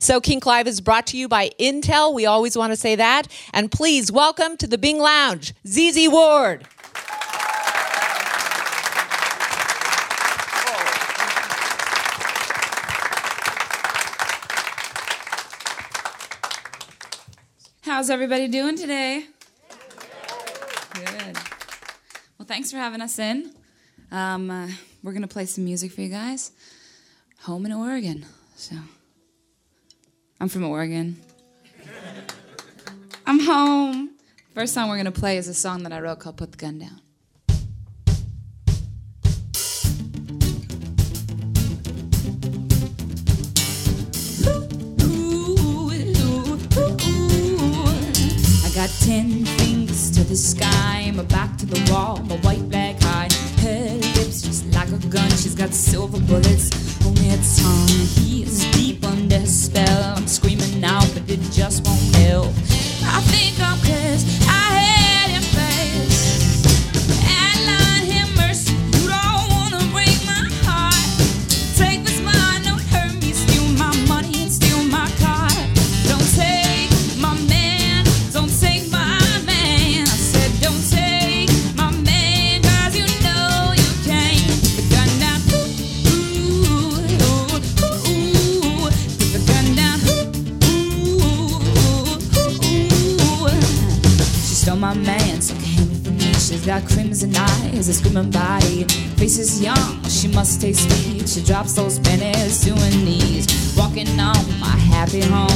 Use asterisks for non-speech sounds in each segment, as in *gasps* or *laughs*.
So, Kink Live is brought to you by Intel. We always want to say that. And please welcome to the Bing Lounge, ZZ Ward. How's everybody doing today? Good. Well, thanks for having us in. Um, uh, we're going to play some music for you guys. Home in Oregon. So, I'm from Oregon. I'm home. First song we're going to play is a song that I wrote called Put the Gun Down. I got ten fingers to the sky, my back to the wall, my white black eye. Her lips just like a gun, she's got silver bullets on her tongue. He is spell. I'm screaming now, but it just won't a screaming body. Face is young, she must taste sweet. She drops those pennies to her knees. Walking on my happy home.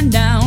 Gun down.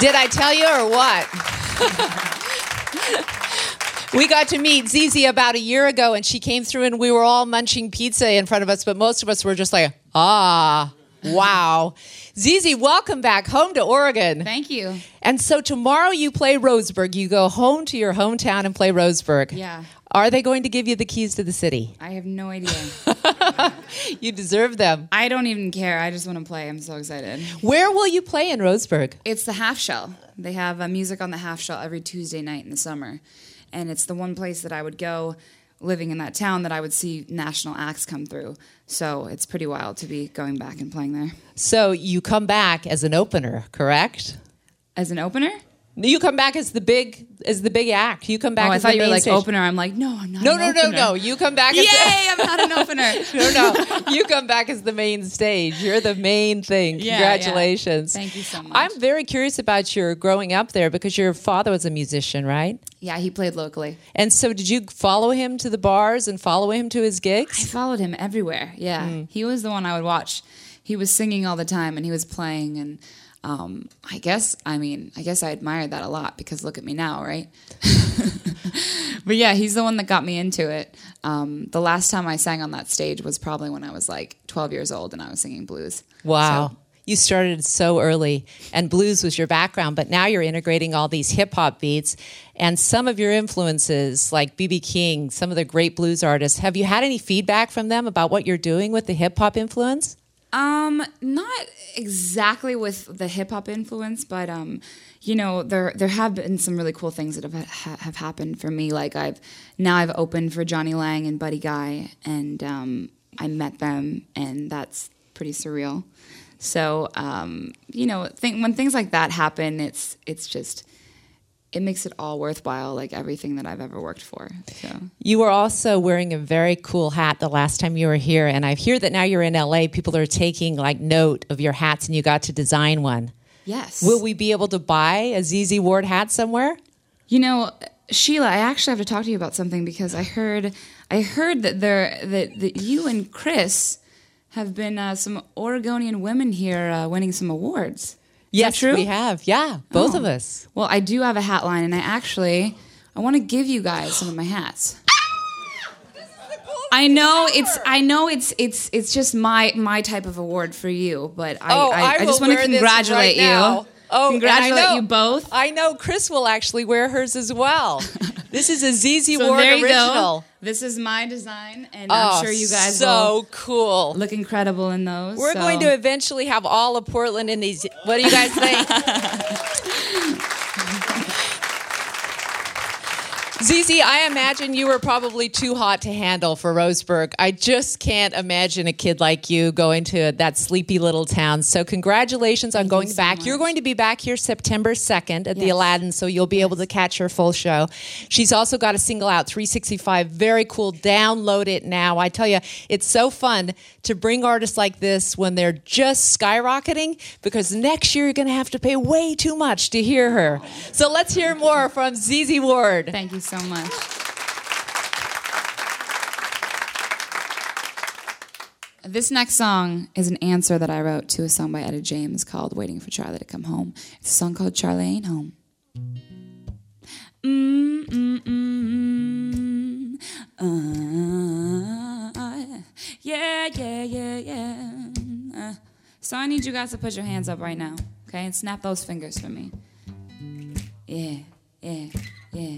Did I tell you or what? we got to meet ZZ about a year ago, and she came through, and we were all munching pizza in front of us, but most of us were just like, ah, wow. ZZ, welcome back home to Oregon. Thank you. And so tomorrow you play Roseburg. You go home to your hometown and play Roseburg. Yeah. Are they going to give you the keys to the city? I have no idea. *laughs* You deserve them. I don't even care. I just want to play. I'm so excited. Where will you play in Roseburg? It's the Half Shell. They have uh, music on the Half Shell every Tuesday night in the summer. And it's the one place that I would go living in that town that I would see national acts come through. So it's pretty wild to be going back and playing there. So you come back as an opener, correct? As an opener? You come back as the big as the big act. You come back. oh, I as thought the you were like stage. opener. I'm like, no, I'm not. No, no, no, opener. no. You come back. As Yay! I'm not an opener. *laughs* no, no. You come back as the main stage. You're the main thing. Yeah, yeah. Congratulations. Thank you so much. I'm very curious about your growing up there because your father was a musician, right? Yeah, he played locally. And so, did you follow him to the bars and follow him to his gigs? I followed him everywhere. Yeah, Mm. he was the one I would watch. He was singing all the time, and he was playing, and um, I guess I mean I guess I admired that a lot because look at me now, right? *laughs* but yeah, he's the one that got me into it. Um, the last time I sang on that stage was probably when I was like 12 years old and I was singing blues. Wow. So, you started so early and blues was your background, but now you're integrating all these hip hop beats and some of your influences, like BB King, some of the great blues artists. Have you had any feedback from them about what you're doing with the hip hop influence? Um, not exactly with the hip hop influence, but um, you know, there there have been some really cool things that have ha- have happened for me. Like I've now I've opened for Jonny Lang and Buddy Guy, and um, I met them, and that's pretty surreal. So um, you know, th- when things like that happen, it's it's just it makes it all worthwhile, like everything that I've ever worked for. So you were also wearing a very cool hat the last time you were here, and I hear that now you're in LA. People are taking like note of your hats, and you got to design one. Yes. Will we be able to buy a ZZ Ward hat somewhere? You know, Sheila, I actually have to talk to you about something because I heard I heard that there that, that you and Chris have been uh, some Oregonian women here uh, winning some awards. Yes, true? we have. Yeah, both Oh. of us. Well, I do have a hat line, and I actually I want to give you guys some of my hats. *gasps* Ah! I know it's I know it's it's it's just my my type of award for you, but I Oh, I, I, I, just want to congratulate right you. now. Oh, congratulate know- you both. I know Chris will actually wear hers as well. *laughs* this is a ZZ So Ward there you original. go. This is my design, and Oh, I'm sure you guys are. so cool. look incredible in those. We're so- going to eventually have all of Portland in these. What do you guys think? *laughs* ZZ, I imagine you were probably too hot to handle for Roseburg. I just can't imagine a kid like you going to that sleepy little town. So, congratulations on going so back. much. You're going to be back here September 2nd at the Aladdin, so you'll be able to catch her full show. She's also got a single out, 365. Very cool. Download it now. I tell you, it's so fun to bring artists like this when they're just skyrocketing because next year you're going to have to pay way too much to hear her. So let's hear more from ZZ Ward. Thank you so much. This next song is an answer that I wrote to a song by Etta James called Waiting for Charlie to Come Home. It's a song called Charlie Ain't Home. Uh, yeah, yeah, yeah, yeah. Uh, so I need you guys to put your hands up right now, okay? And snap those fingers for me. Yeah, yeah, yeah.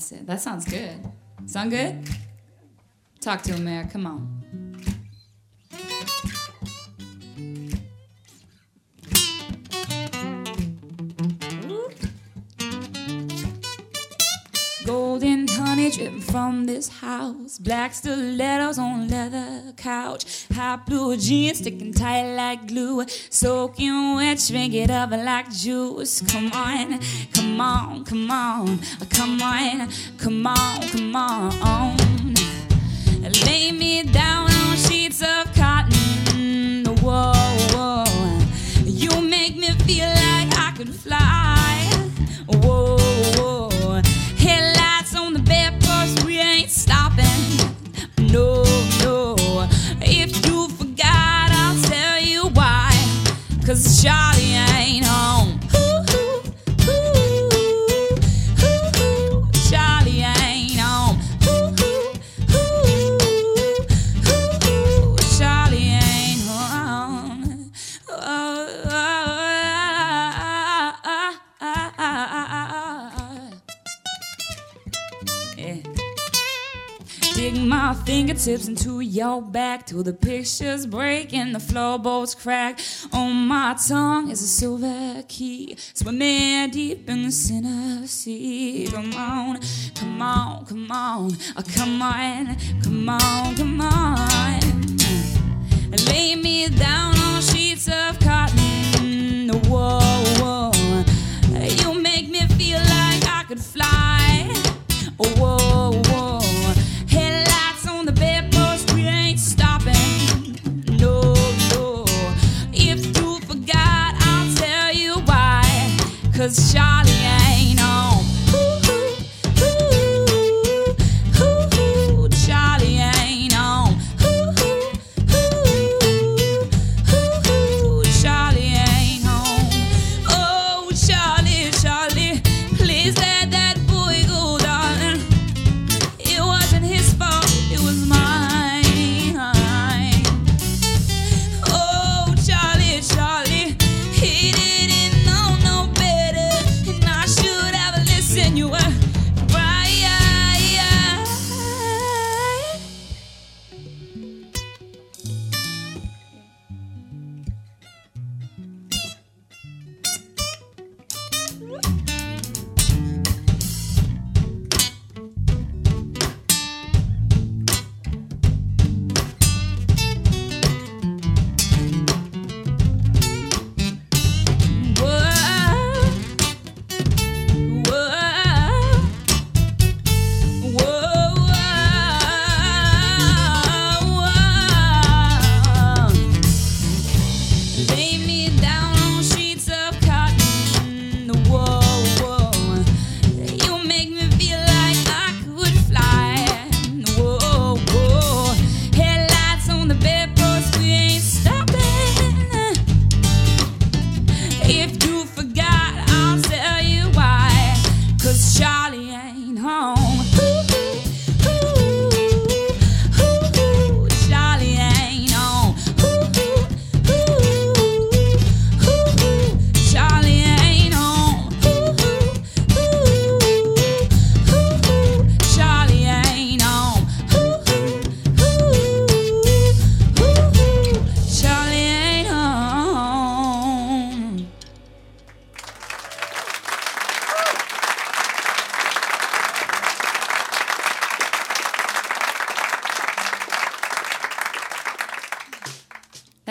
That's it. That sounds good. Sound good? Talk to him, Mayor. Come on. From this house. Black stilettos on leather couch. Hot blue jeans sticking tight like glue. Soaking wet, shrink it up like juice. Come on, come on, come on. Come on, come on, come on. Lay me down Cause fingertips into your back till the pictures break and the floorboards crack. On my tongue is a silver key, swimming deep in the center sea. Come on, come on, come on, oh, come on, come on, come on. Lay me down on sheets of cotton.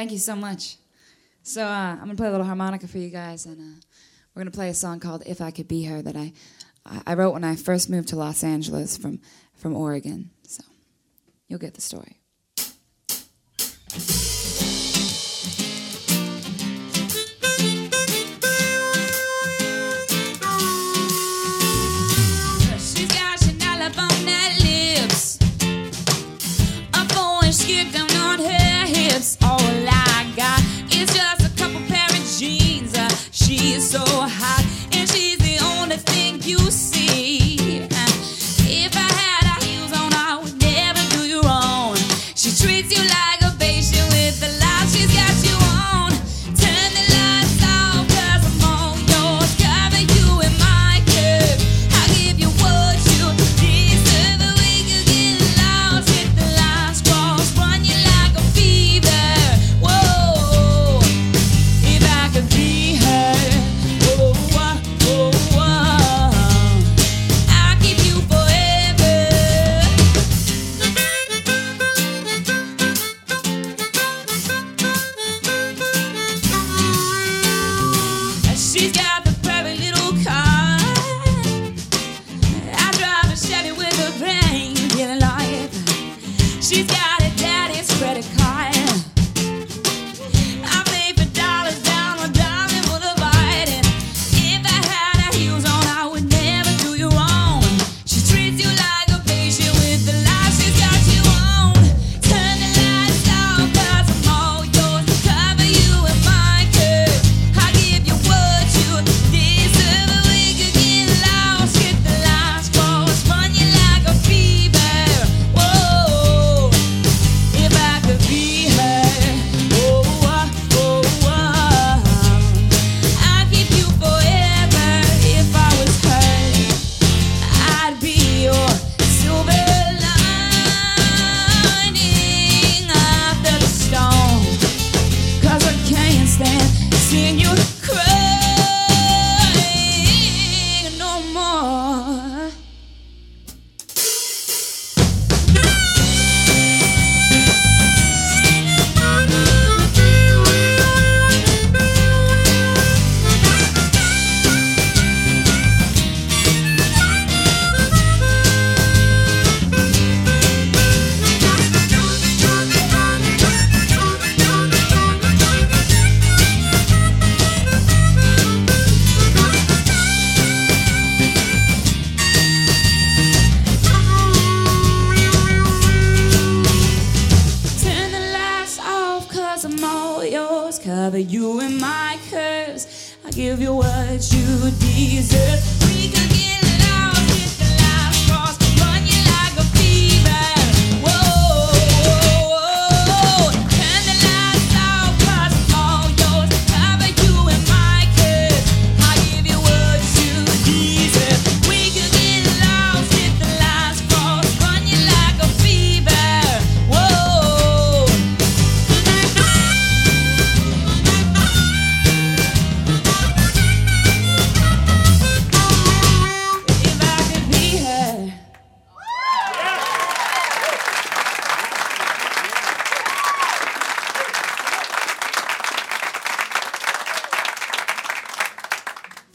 Thank you so much. So uh, I'm gonna play a little harmonica for you guys, and uh, we're gonna play a song called "If I Could Be Her" that I I wrote when I first moved to Los Angeles from from Oregon. So you'll get the story.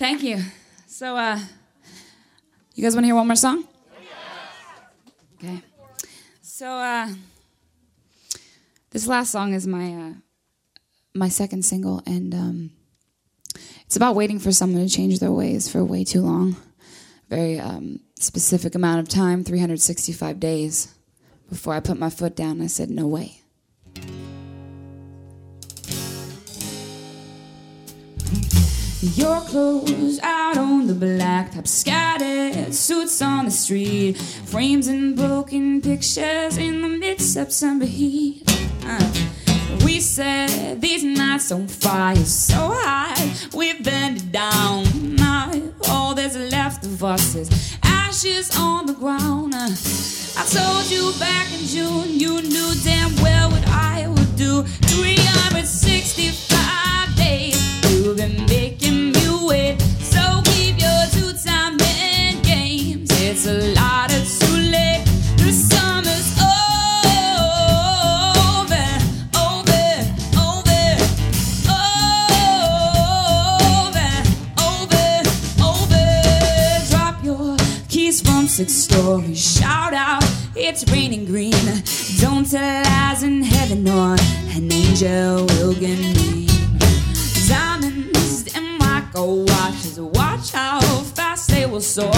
Thank you. So, uh, you guys want to hear one more song? Okay. So, uh, this last song is my uh, my second single, and um, it's about waiting for someone to change their ways for way too long. Very um, specific amount of time, 365 days, before I put my foot down. I said, "No way." Your clothes out on the blacktop, scattered suits on the street, frames and broken pictures in the mid-September heat. Uh, we set these nights on fire so high, we burned it down. Now all there's left of us is ashes on the ground. Uh, I told you back in June, you knew damn well what I would do. 365 days, you've been six stories. Shout out, it's raining green. Don't tell lies in heaven or an angel will get me. Diamonds and white watches. Watch how fast they will soar.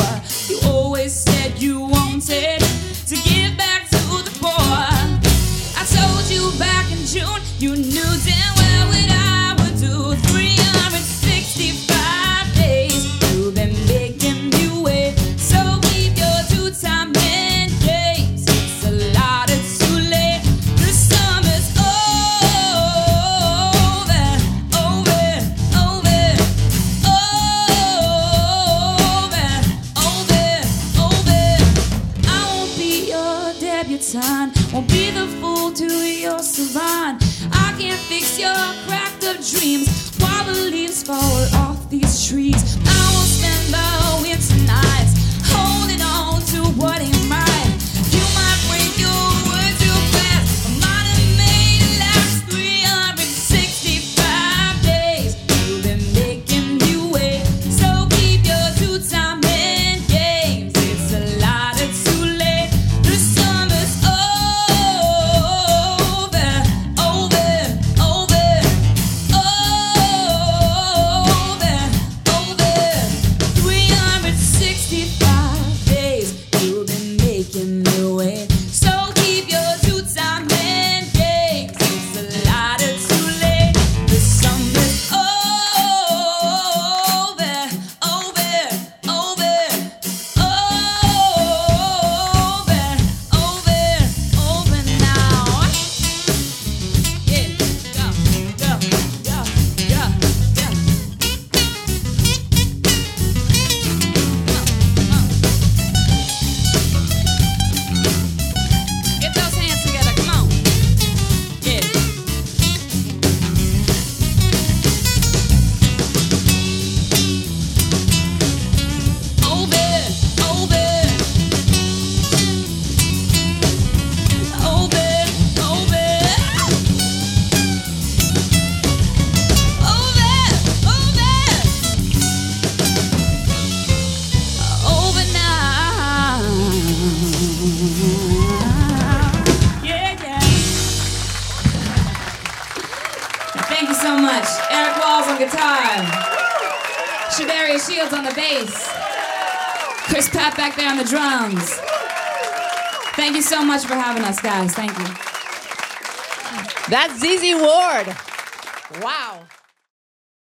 Chris Pat back there on the drums. Thank you so much for having us, guys. Thank you. That's ZZ Ward. Wow.